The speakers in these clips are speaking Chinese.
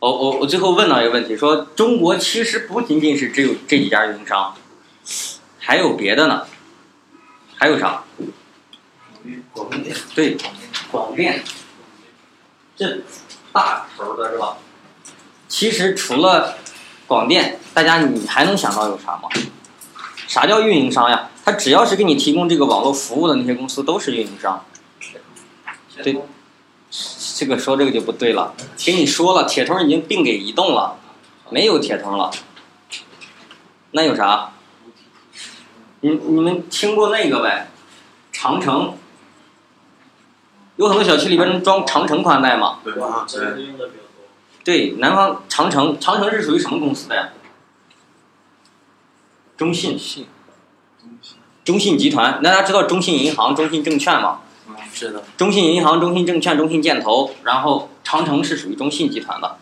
我我我最后问到一个问题，说中国其实不仅仅是只有这几家运营商，还有别的呢，还有啥？广电，对，广电，这大头的是吧？其实除了广电，大家你还能想到有啥吗？啥叫运营商呀？他只要是给你提供这个网络服务的那些公司都是运营商。对，这个说这个就不对了。给你说了，铁通已经并给移动了，没有铁通了。那有啥？你你们听过那个呗？长城，有很多小区里边能装长城宽带吗？对啊这个用的比较多。对，南方长城，长城是属于什么公司的呀？中信，中信集团。那大家知道中信银行、中信证券吗？是的，中信银行、中信证券、中信建投，然后长城是属于中信集团的。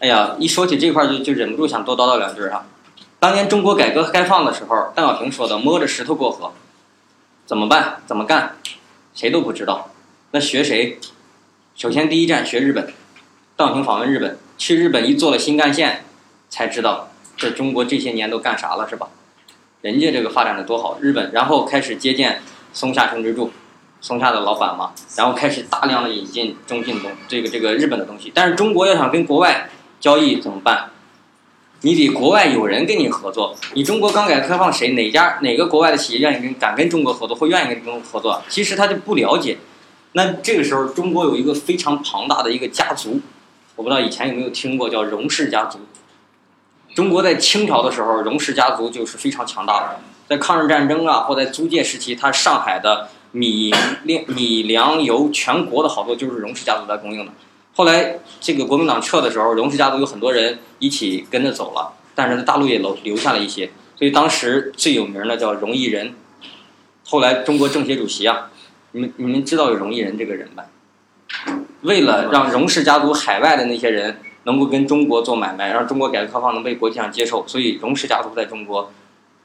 哎呀，一说起这块儿就就忍不住想多叨叨两句啊。当年中国改革开放的时候，邓小平说的“摸着石头过河”，怎么办？怎么干？谁都不知道。那学谁？首先第一站学日本，邓小平访问日本，去日本一做了新干线，才知道这中国这些年都干啥了，是吧？人家这个发展的多好，日本，然后开始接见松下幸之助，松下的老板嘛，然后开始大量的引进中信东这个这个日本的东西。但是中国要想跟国外交易怎么办？你得国外有人跟你合作。你中国刚改革开放，谁哪家哪个国外的企业愿意跟敢跟中国合作，或愿意跟中国合作？其实他就不了解。那这个时候，中国有一个非常庞大的一个家族，我不知道以前有没有听过，叫荣氏家族。中国在清朝的时候，荣氏家族就是非常强大的。在抗日战争啊，或在租界时期，它上海的米粮、米粮油，全国的好多就是荣氏家族在供应的。后来这个国民党撤的时候，荣氏家族有很多人一起跟着走了，但是在大陆也留留下了一些。所以当时最有名的叫荣毅仁，后来中国政协主席啊，你们你们知道有荣毅仁这个人吧？为了让荣氏家族海外的那些人能够跟中国做买卖，让中国改革开放能被国际上接受，所以荣氏家族在中国，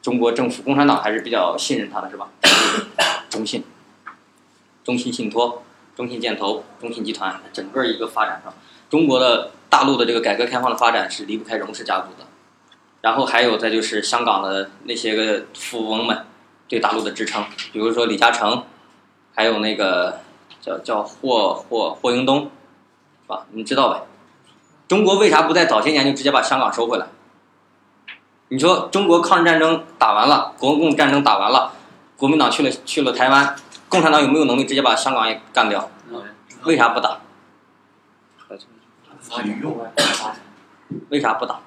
中国政府共产党还是比较信任他的，是吧？中信、中信信托、中信建投、中信集团，整个一个发展上，中国的大陆的这个改革开放的发展是离不开荣氏家族的。然后还有再就是香港的那些个富翁们对大陆的支撑，比如说李嘉诚，还有那个叫叫霍霍霍英东，是吧？你知道呗？中国为啥不在早些年就直接把香港收回来？你说中国抗日战争打完了，国共战争打完了，国民党去了去了台湾，共产党有没有能力直接把香港也干掉？为啥不打？为啥不打？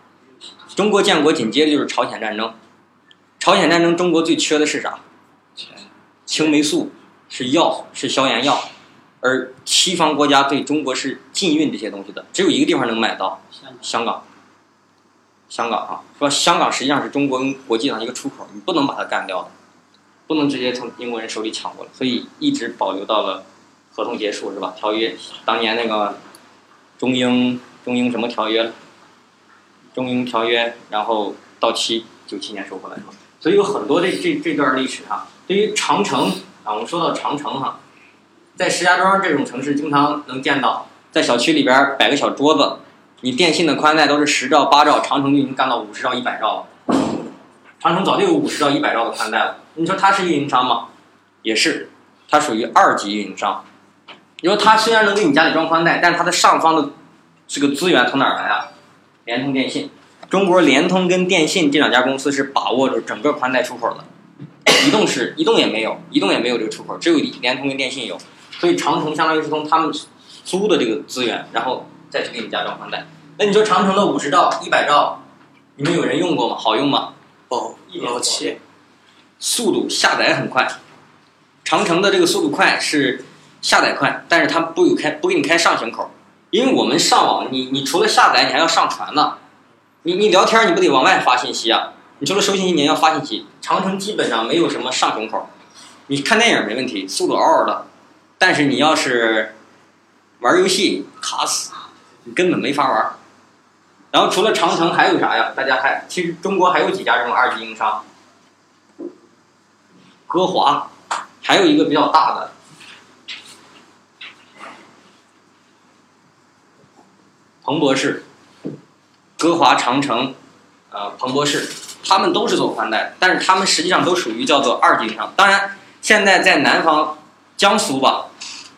中国建国紧接着就是朝鲜战争，朝鲜战争中国最缺的是啥？青霉素是药，是消炎药，而西方国家对中国是禁运这些东西的，只有一个地方能买到，香港。香港啊，说香港实际上是中国跟国际上一个出口，你不能把它干掉的，不能直接从英国人手里抢过来，所以一直保留到了合同结束是吧？条约当年那个中英中英什么条约？中英条约，然后到期，九七年收回来是吧？所以有很多这这这段历史哈、对于长城啊，我们说到长城哈、在石家庄这种城市经常能见到，在小区里边摆个小桌子，你电信的宽带都是十兆、八兆，长城就已经干到五十兆、一百兆了。长城早就有五十兆、一百兆的宽带了。你说它是运营商吗？也是，它属于二级运营商。你说它虽然能给你家里装宽带，但它的上方的这个资源从哪儿来啊？联通、电信，中国联通跟电信这两家公司是把握着整个宽带出口的。移动是移动也没有，移动也没有这个出口，只有联通跟电信有。所以长城相当于是从他们租的这个资源，然后再去给你家装宽带。那你说长城的五十兆、一百兆，你们有人用过吗？好用吗？哦，老气，速度下载很快。长城的这个速度快是下载快，但是它不有开不给你开上行口，因为我们上网，你你除了下载，你还要上传呢。你你聊天你不得往外发信息啊？你除了收信息，你还要发信息。长城基本上没有什么上行口，你看电影没问题，速度嗷嗷的，但是你要是玩游戏卡死，你根本没法玩。然后除了长城还有啥呀？大家还其实中国还有几家这种二级运营商，歌华，还有一个比较大的，彭博士、歌华长城，呃，彭博士，他们都是做宽带，但是他们实际上都属于叫做二级商。当然，现在在南方江苏吧，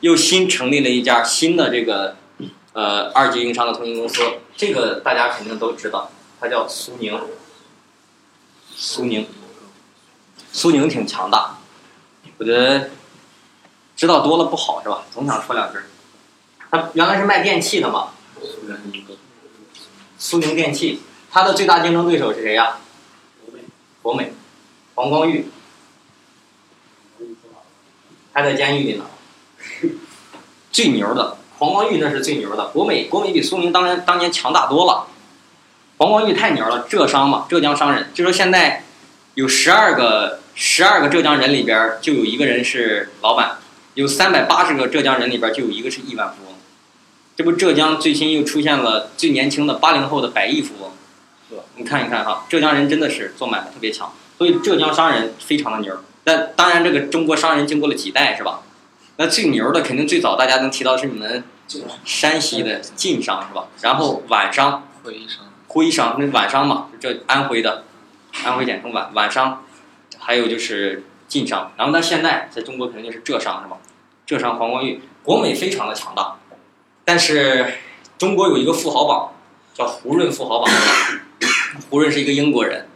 又新成立了一家新的这个呃二级运营商的通信公司，这个大家肯定都知道，它叫苏宁。苏宁，苏宁挺强大，我觉得知道多了不好是吧？总想说两句。他原来是卖电器的嘛，苏宁电器，它的最大竞争对手是谁呀？国美，黄光裕，还在监狱里呢。最牛的黄光裕那是最牛的，国美国美比苏宁当年当年强大多了。黄光裕太牛了，浙商嘛，浙江商人。就说现在有十二个十二个浙江人里边就有一个人是老板，有三百八十个浙江人里边就有一个是亿万富翁。这不，浙江最新又出现了最年轻的八零后的百亿富翁，是吧？你看一看哈，浙江人真的是做买卖特别强，所以浙江商人非常的牛。那当然，这个中国商人经过了几代，是吧？那最牛的肯定最早大家能提到是你们山西的晋商，是吧？然后皖商、徽商、徽商，那皖商嘛，这安徽的，安徽简称皖皖商，还有就是晋商。然后到现在，在中国肯定就是浙商，是吧？浙商黄光裕，国美非常的强大。但是中国有一个富豪榜，叫胡润富豪榜。胡润是一个英国人，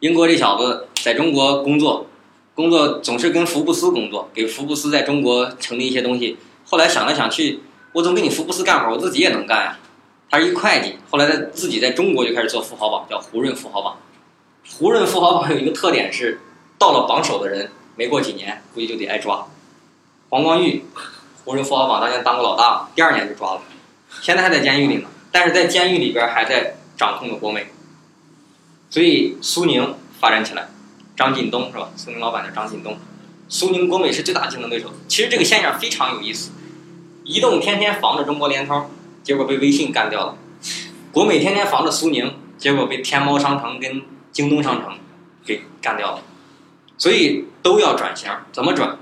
英国这小子在中国工作，工作总是跟福布斯工作，给福布斯在中国成立一些东西。后来想来想去，我总给你福布斯干活，我自己也能干呀。他是一会计，后来他自己在中国就开始做富豪榜，叫胡润富豪榜。胡润富豪榜有一个特点是，到了榜首的人，没过几年估计就得挨抓。黄光裕。胡润富豪榜当年当过老大，第二年就抓了，现在还在监狱里呢。但是在监狱里边还在掌控着国美，所以苏宁发展起来，张近东是吧？苏宁老板叫张近东，苏宁国美是最大竞争对手。其实这个现象非常有意思，移动天天防着中国联通，结果被微信干掉了；国美天天防着苏宁，结果被天猫商城跟京东商城给干掉了。所以都要转型，怎么转？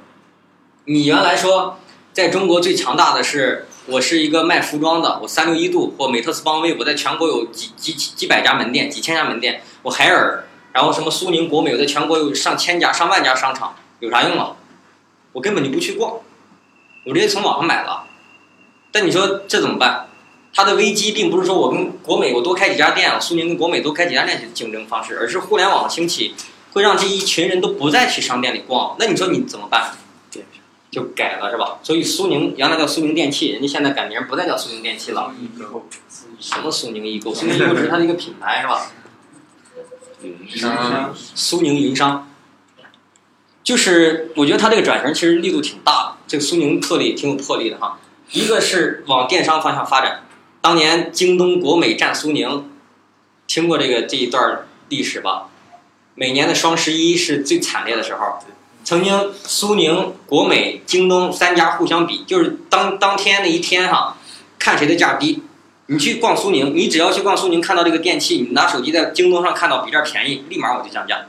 你原来说。在中国最强大的是我是一个卖服装的，我三六一度或美特斯邦威，我在全国有几几几百家门店，几千家门店。我海尔，然后什么苏宁、国美，我在全国有上千家、上万家商场，有啥用啊？我根本就不去逛，我直接从网上买了。但你说这怎么办？它的危机并不是说我跟国美我多开几家店，苏宁跟国美多开几家店去竞争方式，而是互联网兴起会让这一群人都不再去商店里逛。那你说你怎么办？就改了是吧？所以苏宁原来叫苏宁电器，人家现在改名不再叫苏宁电器了。什么苏宁易购？苏宁易购是它的一个品牌是吧？云商。苏宁云商。就是我觉得它这个转型其实力度挺大的，这个苏宁特力挺有魄力的哈。一个是往电商方向发展，当年京东、国美战苏宁，听过这个这一段历史吧？每年的双十一是最惨烈的时候。曾经苏宁、国美、京东三家互相比，就是当当天那一天哈，看谁的价低。你去逛苏宁，你只要去逛苏宁，看到这个电器，你拿手机在京东上看到比这儿便宜，立马我就降价，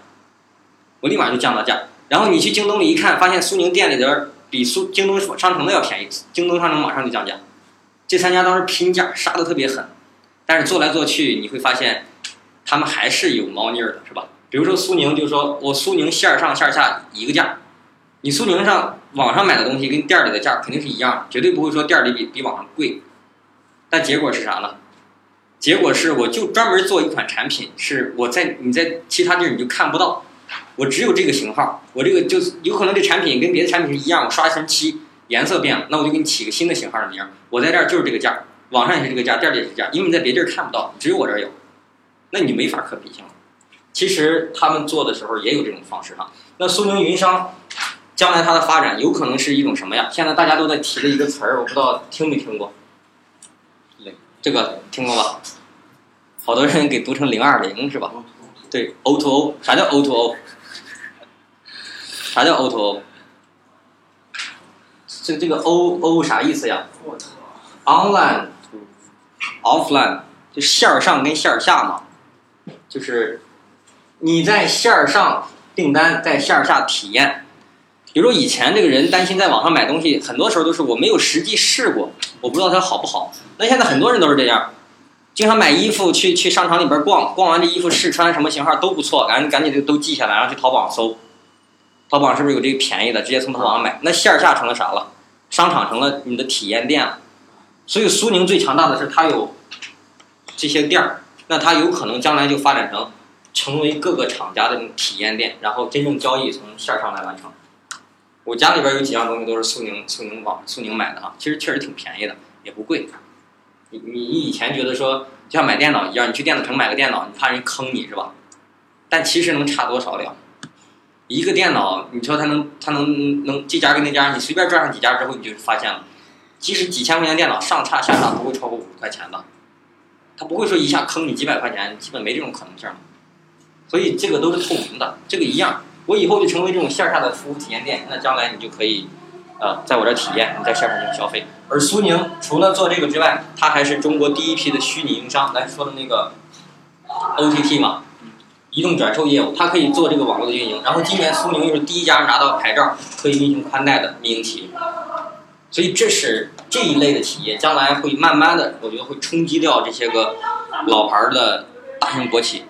我立马就降到价。然后你去京东里一看，发现苏宁店里边比苏京东商城的要便宜，京东商城马上就降价。这三家当时拼价杀的特别狠，但是做来做去，你会发现他们还是有猫腻儿的，是吧？比如说苏宁，就是说我苏宁线上线下一个价，你苏宁上网上买的东西跟店里的价肯定是一样，绝对不会说店里比比网上贵。但结果是啥呢？结果是我就专门做一款产品，是我在你在其他地儿你就看不到，我只有这个型号，我这个就是有可能这产品跟别的产品是一样，我刷一层漆，颜色变了，那我就给你起个新的型号的名，我在这儿就是这个价，网上也是这个价，店里也是价，因为你在别地儿看不到，只有我这儿有，那你没法可比性了。其实他们做的时候也有这种方式哈。那苏宁云商将来它的发展有可能是一种什么呀？现在大家都在提的一个词儿，我不知道听没听过。这个听过吧？好多人给读成零二零是吧？对，O to O，啥叫 O to O？啥叫 O to O？这这个 O O 啥意思呀？Online，Offline，就线上跟线下嘛，就是。你在线儿上订单，在线下体验。比如说以前这个人担心在网上买东西，很多时候都是我没有实际试过，我不知道它好不好。那现在很多人都是这样，经常买衣服去去商场里边逛，逛完这衣服试穿什么型号都不错，赶紧赶紧就都记下来，然后去淘宝搜，淘宝是不是有这个便宜的，直接从淘宝上买？那线下成了啥了？商场成了你的体验店了。所以苏宁最强大的是它有这些店儿，那它有可能将来就发展成成为各个厂家的体验店，然后真正交易从线上来完成。我家里边有几样东西都是苏宁苏宁网苏宁买的哈，其实确实挺便宜的，也不贵。你你你以前觉得说就像买电脑一样，你去电子城买个电脑，你怕人坑你是吧？但其实能差多少了？一个电脑，你说它能它能能这家跟那家，你随便转上几家之后，你就发现了，即使几千块钱电脑上差下差不会超过五十块钱的，它不会说一下坑你几百块钱，基本没这种可能性。所以这个都是透明的，这个一样。我以后就成为这种线下的服务体验店，那将来你就可以，呃，在我这体验，你在线上进行消费。而苏宁除了做这个之外，它还是中国第一批的虚拟营商，来说的那个 OTT 嘛，移动转售业务，它可以做这个网络的运营。然后今年苏宁又是第一家拿到牌照可以运行宽带的民营企业，所以这是这一类的企业将来会慢慢的，我觉得会冲击掉这些个老牌的大型国企。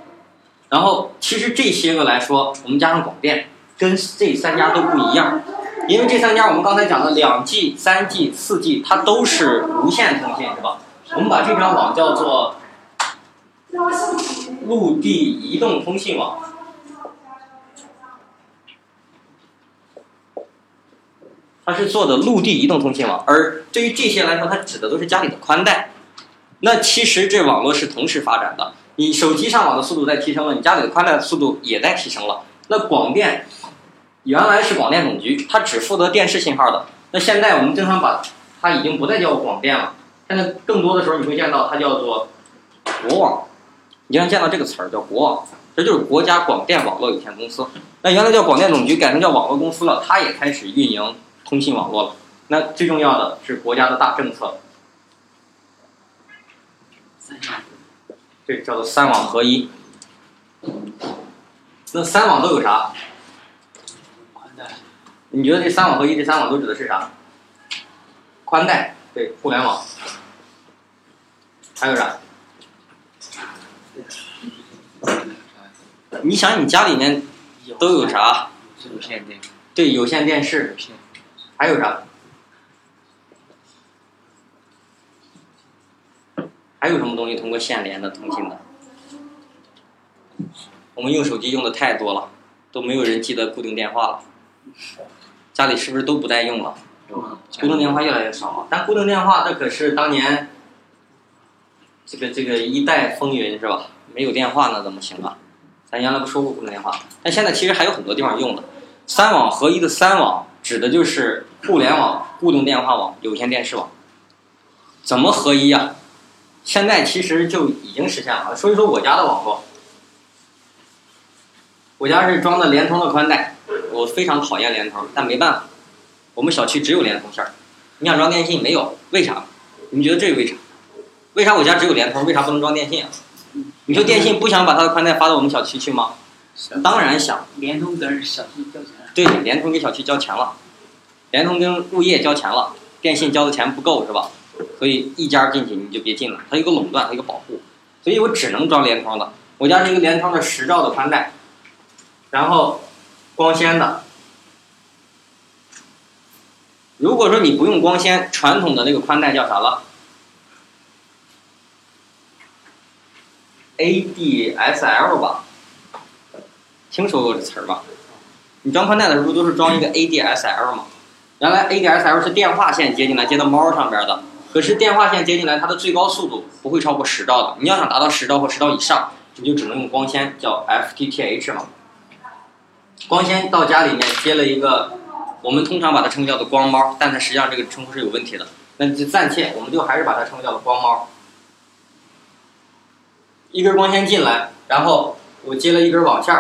然后，其实这些个来说，我们加上广电，跟这三家都不一样，因为这三家我们刚才讲的两 G、三 G、四 G，它都是无线通信，是吧？我们把这张网叫做陆地移动通信网。它是做的陆地移动通信网，而对于这些来说，它指的都是家里的宽带。那其实这网络是同时发展的。你手机上网的速度在提升了，你家里的宽带速度也在提升了。那广电原来是广电总局，它只负责电视信号的。那现在我们经常把它已经不再叫广电了，现在更多的时候你会见到它叫做国网。你经常见到这个词儿叫国网，这就是国家广电网络有限公司。那原来叫广电总局，改成叫网络公司了，它也开始运营通信网络了。那最重要的是国家的大政策，这叫做三网合一。那三网都有啥？宽带、你觉得这三网合一，这三网都指的是啥？宽带，对，互联网。还有啥？你想你家里面都有啥？有线电，对，有线电视，还有啥？还有什么东西通过线连的通信的？我们用手机用的太多了，都没有人记得固定电话了。家里是不是都不带用了？固定电话越来越少了。但固定电话那可是当年这个这个一代风云是吧？没有电话那怎么行啊？咱原来不说过固定电话，但现在其实还有很多地方用的。三网合一的三网指的就是互联网、固定电话网、有线电视网。怎么合一呀、现在其实就已经实现了。说一说我家的网络，我家是装的联通的宽带，我非常讨厌联通，但没办法，我们小区只有联通线儿。你想装电信没有？为啥？你们觉得这个为啥？为啥我家只有联通？为啥不能装电信啊？你说电信不想把它的宽带发到我们小区去吗？当然想。联通跟小区交钱，对，联通给小区交钱了，联通跟物业交钱了，电信交的钱不够是吧？所以一家进去你就别进了，它有个垄断，它有个保护，所以我只能装联通的。我家是一个联通的十兆的宽带，然后光纤的。如果说你不用光纤，传统的那个宽带叫啥了？ADSL 吧，听说过这词儿吧？你装宽带的时候都是装一个 ADSL 嘛？原来 ADSL 是电话线接进来接到猫上边的，可是电话线接进来它的最高速度不会超过十兆的。你要想达到十兆或十兆以上，你就只能用光纤，叫 FTTH 嘛。光纤到家里面接了一个，我们通常把它称叫做光猫，但它实际上这个称呼是有问题的。那就暂且我们就还是把它称叫做光猫。一根光纤进来，然后我接了一根网线，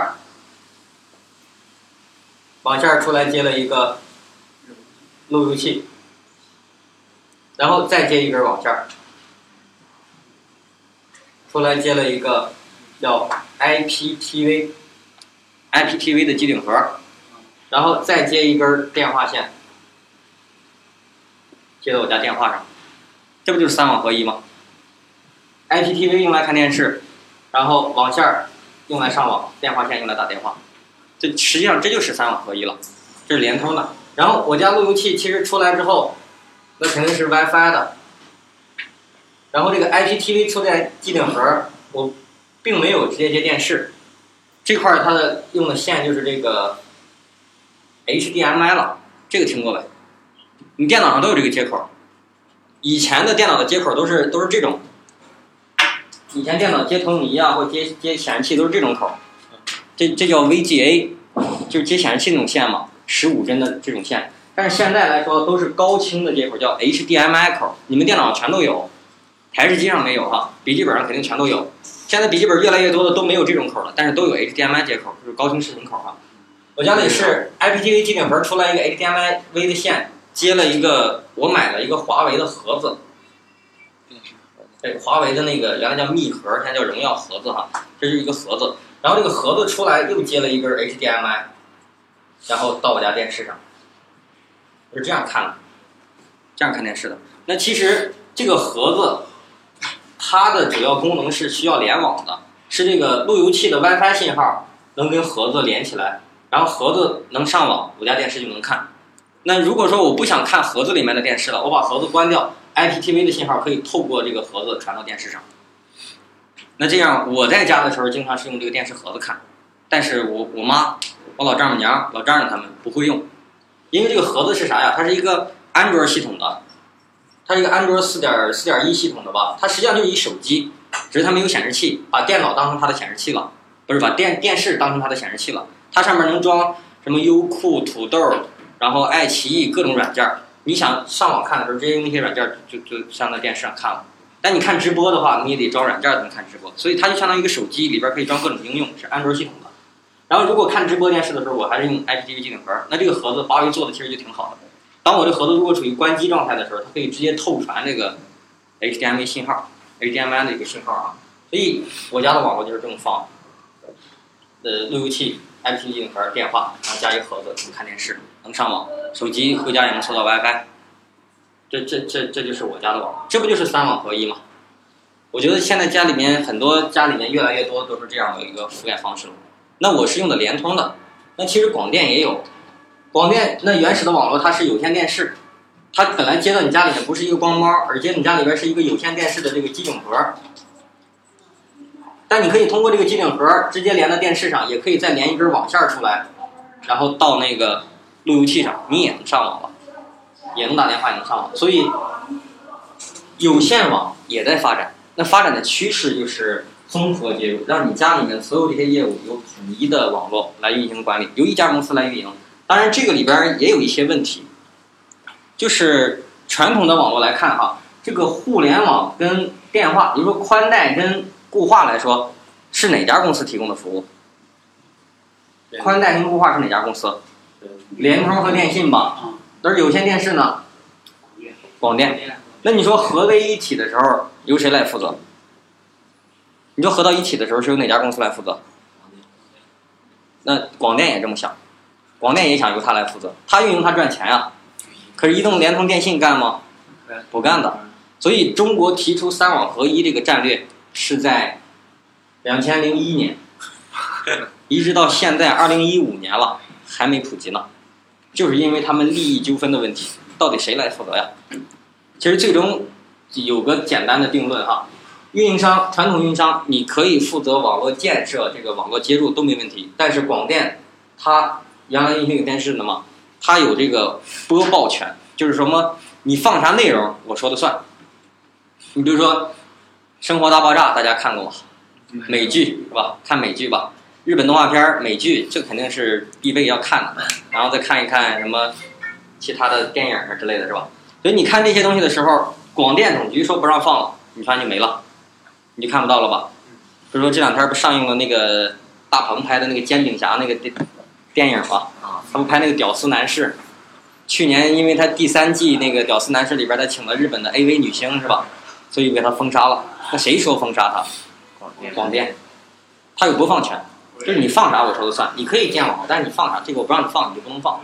网线出来接了一个路由器，然后再接一根网线儿，出来接了一个叫 IPTV，IPTV 的机顶盒，然后再接一根电话线，接到我家电话上，这不就是三网合一吗？IPTV 用来看电视，然后网线儿用来上网，电话线用来打电话。这实际上这就是三网合一了，这是联通的。然后我家路由器其实出来之后，那肯定是 WiFi 的。然后这个 IPTV 出在机顶盒，我并没有直接接电视，这块它的用的线就是这个 HDMI 了，这个听过没？你电脑上都有这个接口。以前的电脑的接口都是都是这种，以前电脑接投影仪啊或接接显示器都是这种口，这这叫 VGA，就是接显示器那种线嘛，十五帧的这种线。但是现在来说都是高清的接口，叫 HDMI 口，你们电脑全都有，台式机上没有哈，笔记本上肯定全都有。现在笔记本越来越多的都没有这种口了，但是都有 HDMI 接口，就是高清视频口哈。我家里是 IPTV 机顶盒出来一个 HDMI V 的线。接了一个，我买了一个华为的盒子，对，华为的那个原来叫密盒，现在叫荣耀盒子哈，这是一个盒子。然后这个盒子出来又接了一根 HDMI，然后到我家电视上，是这样看的，这样看电视的。那其实这个盒子，它的主要功能是需要联网的，是这个路由器的 WiFi 信号能跟盒子连起来，然后盒子能上网，我家电视就能看。那如果说我不想看盒子里面的电视了，我把盒子关掉，IPTV 的信号可以透过这个盒子传到电视上。那这样我在家的时候经常是用这个电视盒子看，但是我我妈、我老丈母娘、老丈人他们不会用，因为这个盒子是啥呀？它是一个安卓系统的，它是一个安卓四点四点一系统的吧？它实际上就是一手机，只是它没有显示器，把电脑当成它的显示器了，不是把电电视当成它的显示器了。它上面能装什么优酷、土豆。然后爱奇艺各种软件儿，你想上网看的时候，直接用那些软件儿就就上到电视上看了。但你看直播的话，你也得装软件才能看直播，所以它就相当于一个手机，里边可以装各种应用，是安卓系统的。然后如果看直播电视的时候，我还是用 IPTV 机顶盒，那这个盒子华为做的其实就挺好的。当我这盒子如果处于关机状态的时候，它可以直接透传这个 HDMI 信号，HDMI 的一个信号啊。所以我家的网络就是这么放，呃，路由器。IPTV 机顶盒、电话，然后加一个盒子，能看电视，能上网，手机回家也能收到 WiFi。这这这这就是我家的网，这不就是三网合一吗？我觉得现在家里面很多家里面越来越多都是这样的一个覆盖方式了。那我是用的联通的，那其实广电也有，广电那原始的网络它是有线电视，它本来接到你家里面不是一个光猫，而接你家里边是一个有线电视的这个机顶盒。但你可以通过这个机顶盒直接连到电视上，也可以再连一根网线出来，然后到那个路由器上，你也能上网了，也能打电话，也能上网。所以有线网也在发展。那发展的趋势就是综合接入，让你家里面所有这些业务由统一的网络来运行管理，由一家公司来运营。当然，这个里边也有一些问题，就是传统的网络来看哈，这个互联网跟电话，比如说宽带跟固话来说，是哪家公司提供的服务？宽带跟固话是哪家公司？联通和电信吧。那是有线电视呢？广电。那你说合为一体的时候，由谁来负责？你说合到一起的时候，是由哪家公司来负责？那广电也这么想，广电也想由他来负责，他运营他赚钱呀。可是移动、联通、电信干吗？不干的。所以中国提出三网合一这个战略。是在两千零一年，一直到现在二零一五年了，还没普及呢，就是因为他们利益纠纷的问题，到底谁来负责呀？其实最终有个简单的定论哈，运营商传统运营商你可以负责网络建设，这个网络接入都没问题，但是广电它原来运行电视的嘛，它有这个播报权，就是什么你放啥内容我说的算，你比如说。生活大爆炸，大家看过吗？美剧是吧？看美剧吧。日本动画片、美剧，这肯定是必备要看的。然后再看一看什么其他的电影啊之类的是吧？所以你看这些东西的时候，广电总局说不让放了，你发现就没了，你就看不到了吧？比如说这两天不上映了那个大鹏拍的那个煎饼侠那个电电影吗？他不拍那个屌丝男士，去年因为他第三季那个屌丝男士里边他请了日本的 AV 女星是吧？所以给他封杀了。那谁说封杀他？广电，广电，他有播放权，就是你放啥我说了算。你可以建网，但是你放啥，这个我不让你放，你就不能放。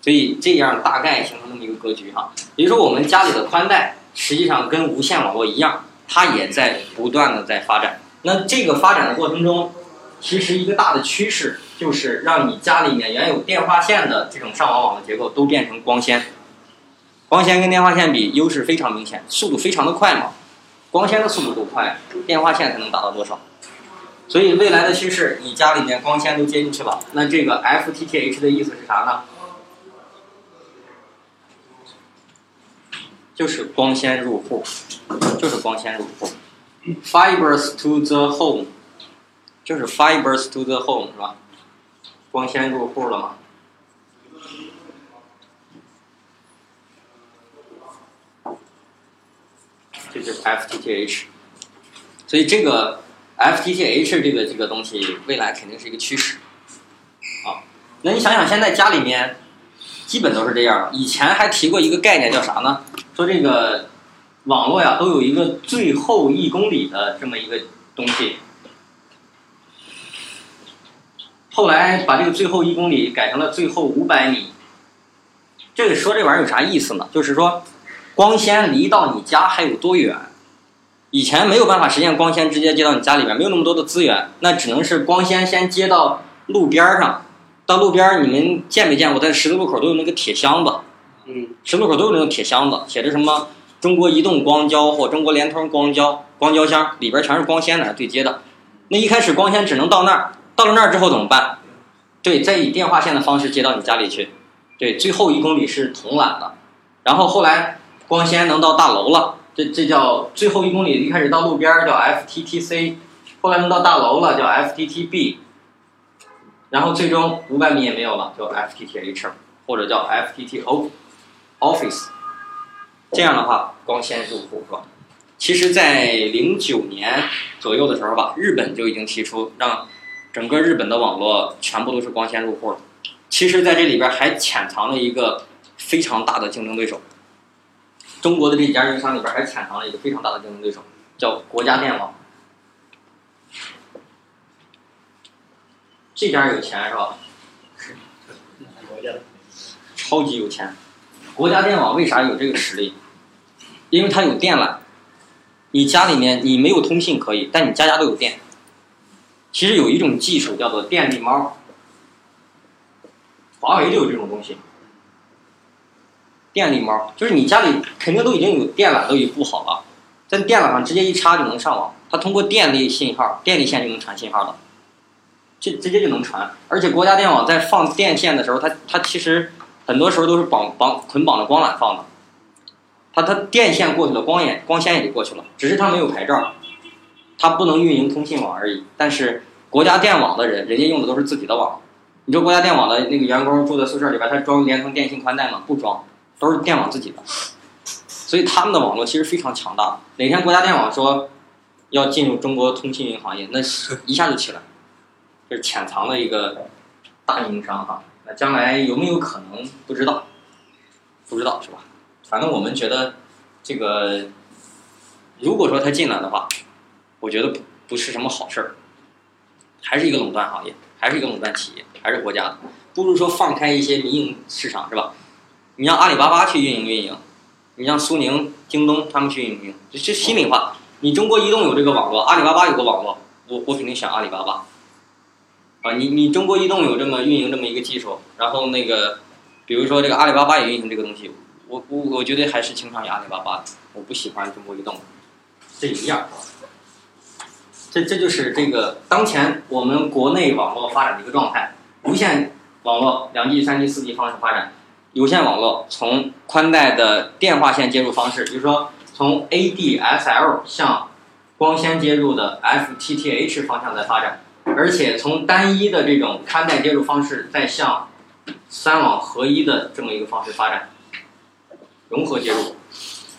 所以这样大概形成这么一个格局哈。比如说我们家里的宽带，实际上跟无线网络一样，它也在不断的在发展。那这个发展的过程中，其实一个大的趋势就是让你家里面原有电话线的这种上网网的结构都变成光纤。光纤跟电话线比，优势非常明显，速度非常的快嘛。光纤的速度够快，电话线才能达到多少？所以未来的趋势，你家里面光纤都接进去了，那这个 FTTH 的意思是啥呢？就是光纤入户，就是光纤入户，Fibers to the home，就是 Fibers to the home 是吧？光纤入户了吗？这就是 FTTH，所以这个 FTTH 这个这个东西未来肯定是一个趋势，啊，那你想想现在家里面基本都是这样，以前还提过一个概念叫啥呢？说这个网络呀都有一个最后一公里的这么一个东西，后来把这个最后一公里改成了最后五百米，这个说这玩意儿有啥意思呢？就是说。光纤离到你家还有多远？以前没有办法实现光纤直接接到你家里边，没有那么多的资源，那只能是光纤先接到路边上。到路边，你们见没见过，在十字路口都有那个铁箱子？嗯，十字路口都有那种铁箱子，写着什么“中国移动光交”或“中国联通光交”光交箱，里边全是光纤来对接的。那一开始光纤只能到那儿，到了那儿之后怎么办？对，再以电话线的方式接到你家里去。对，最后一公里是铜缆的，然后后来。光纤能到大楼了，这这叫最后一公里。一开始到路边叫 FTTC，后来能到大楼了叫 FTTB，然后最终五百米也没有了，叫 FTTH 或者叫 FTTO Office。这样的话，光纤入户是吧？其实，在零九年左右的时候吧，日本就已经提出让整个日本的网络全部都是光纤入户了。其实，在这里边还潜藏了一个非常大的竞争对手。中国的这几家运营商里边还潜藏了一个非常大的竞争对手，叫国家电网。这家有钱是吧？超级有钱。国家电网为啥有这个实力？因为它有电缆。你家里面你没有通信可以，但你家家都有电。其实有一种技术叫做电力猫，华为就有这种东西。电力猫就是你家里肯定都已经有电缆，都已经布好了，在电缆上直接一插就能上网，它通过电力信号、电力线就能传信号了，这直接就能传。而且国家电网在放电线的时候，它它其实很多时候都是绑绑捆绑的光缆放的，它它电线过去了，光也光纤也就过去了，只是它没有牌照，它不能运营通信网而已。但是国家电网的人，人家用的都是自己的网，你说国家电网的那个员工住在宿舍里边，他装联通电信宽带吗？不装。都是电网自己的，所以他们的网络其实非常强大。哪天国家电网说要进入中国通信行业，那一下就起来，这是潜藏的一个大运营商哈。将来有没有可能不知道，不知道是吧？反正我们觉得这个，如果说他进来的话，我觉得不不是什么好事儿，还是一个垄断行业，还是一个垄断企业，还是国家的，不如说放开一些民营市场是吧？你让阿里巴巴去运营运营，你让苏宁、京东他们去运营，这这心里话，你中国移动有这个网络，阿里巴巴有个网络，我我肯定选阿里巴巴。你你中国移动有这么运营这么一个技术，然后那个，比如说这个阿里巴巴也运行这个东西，我我我觉得还是倾向于阿里巴巴，我不喜欢中国移动，这一样。这这就是这个当前我们国内网络发展的一个状态，无线网络两 G、三 G、四 G 方式发展。有线网络从宽带的电话线接入方式，就是说从 ADSL 向光纤接入的 FTTH 方向在发展，而且从单一的这种宽带接入方式再向三网合一的这么一个方式发展，融合接入。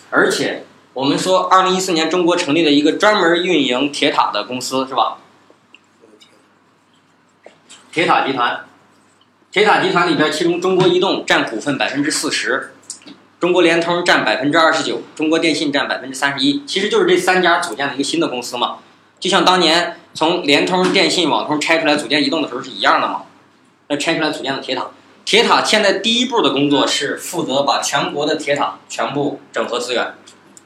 而且我们说，二零一四年中国成立了一个专门运营铁塔的公司，是吧？铁塔集团。铁塔集团里边，其中中国移动占股份百分之四十，中国联通占百分之二十九，中国电信占百分之三十一。其实就是这三家组建的一个新的公司嘛，就像当年从联通、电信、网通拆出来组建移动的时候是一样的嘛。那拆出来组建的铁塔，铁塔现在第一步的工作是负责把全国的铁塔全部整合资源，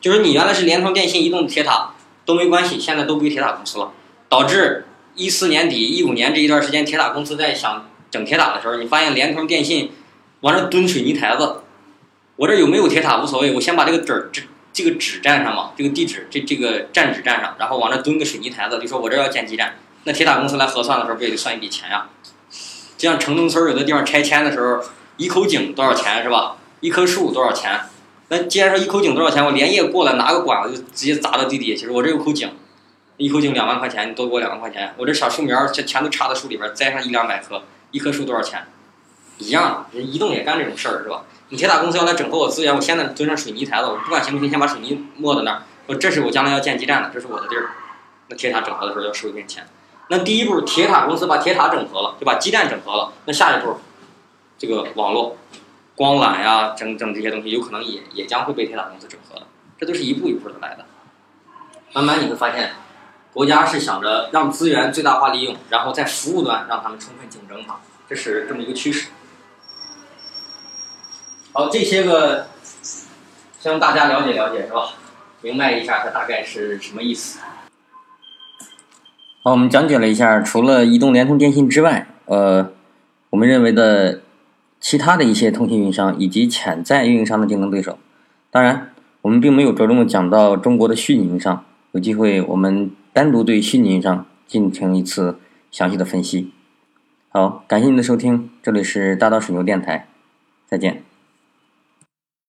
就是你原来是联通、电信、移动的铁塔，都没关系，现在都归铁塔公司了，导致一四年底、一五年这一段时间，铁塔公司在想整铁塔的时候，你发现联通、电信往这蹲水泥台子，我这有没有铁塔无所谓，我先把这个底这这个址站上嘛，这个地址这这个站址站上，然后往那蹲个水泥台子，就说我这要建基站，那铁塔公司来核算的时候不也得算一笔钱呀？就像城中村有的地方拆迁的时候，一口井多少钱是吧？一棵树多少钱？那既然说一口井多少钱，我连夜过来拿个管子就直接砸到地底下。其实我这有口井，一口井两万块钱，你多给我两万块钱。我这小树苗全全都插在树里边，栽上一两百棵，一棵树多少钱？一样，人移动也干这种事儿是吧？你铁塔公司要来整合我资源，我现在蹲上水泥台子，我不管行不行，先把水泥抹在那儿，说这是我将来要建基站的，这是我的地儿。那铁塔整合的时候要收一点钱。那第一步，铁塔公司把铁塔整合了，就把基站整合了。那下一步，这个网络、光缆呀，整整这些东西，有可能也也将会被铁塔公司整合的。这都是一步一步的来的。慢慢你会发现，国家是想着让资源最大化利用，然后在服务端让他们充分竞争它，这是这么一个趋势。好，这些个，希望大家了解了解，是吧？明白一下它大概是什么意思。好，我们讲解了一下，除了移动、联通、电信之外，呃，我们认为的其他的一些通信运营商以及潜在运营商的竞争对手。当然，我们并没有着重的讲到中国的虚拟运营商。有机会，我们单独对虚拟运营商进行一次详细的分析。好，感谢您的收听，这里是大道水牛电台，再见。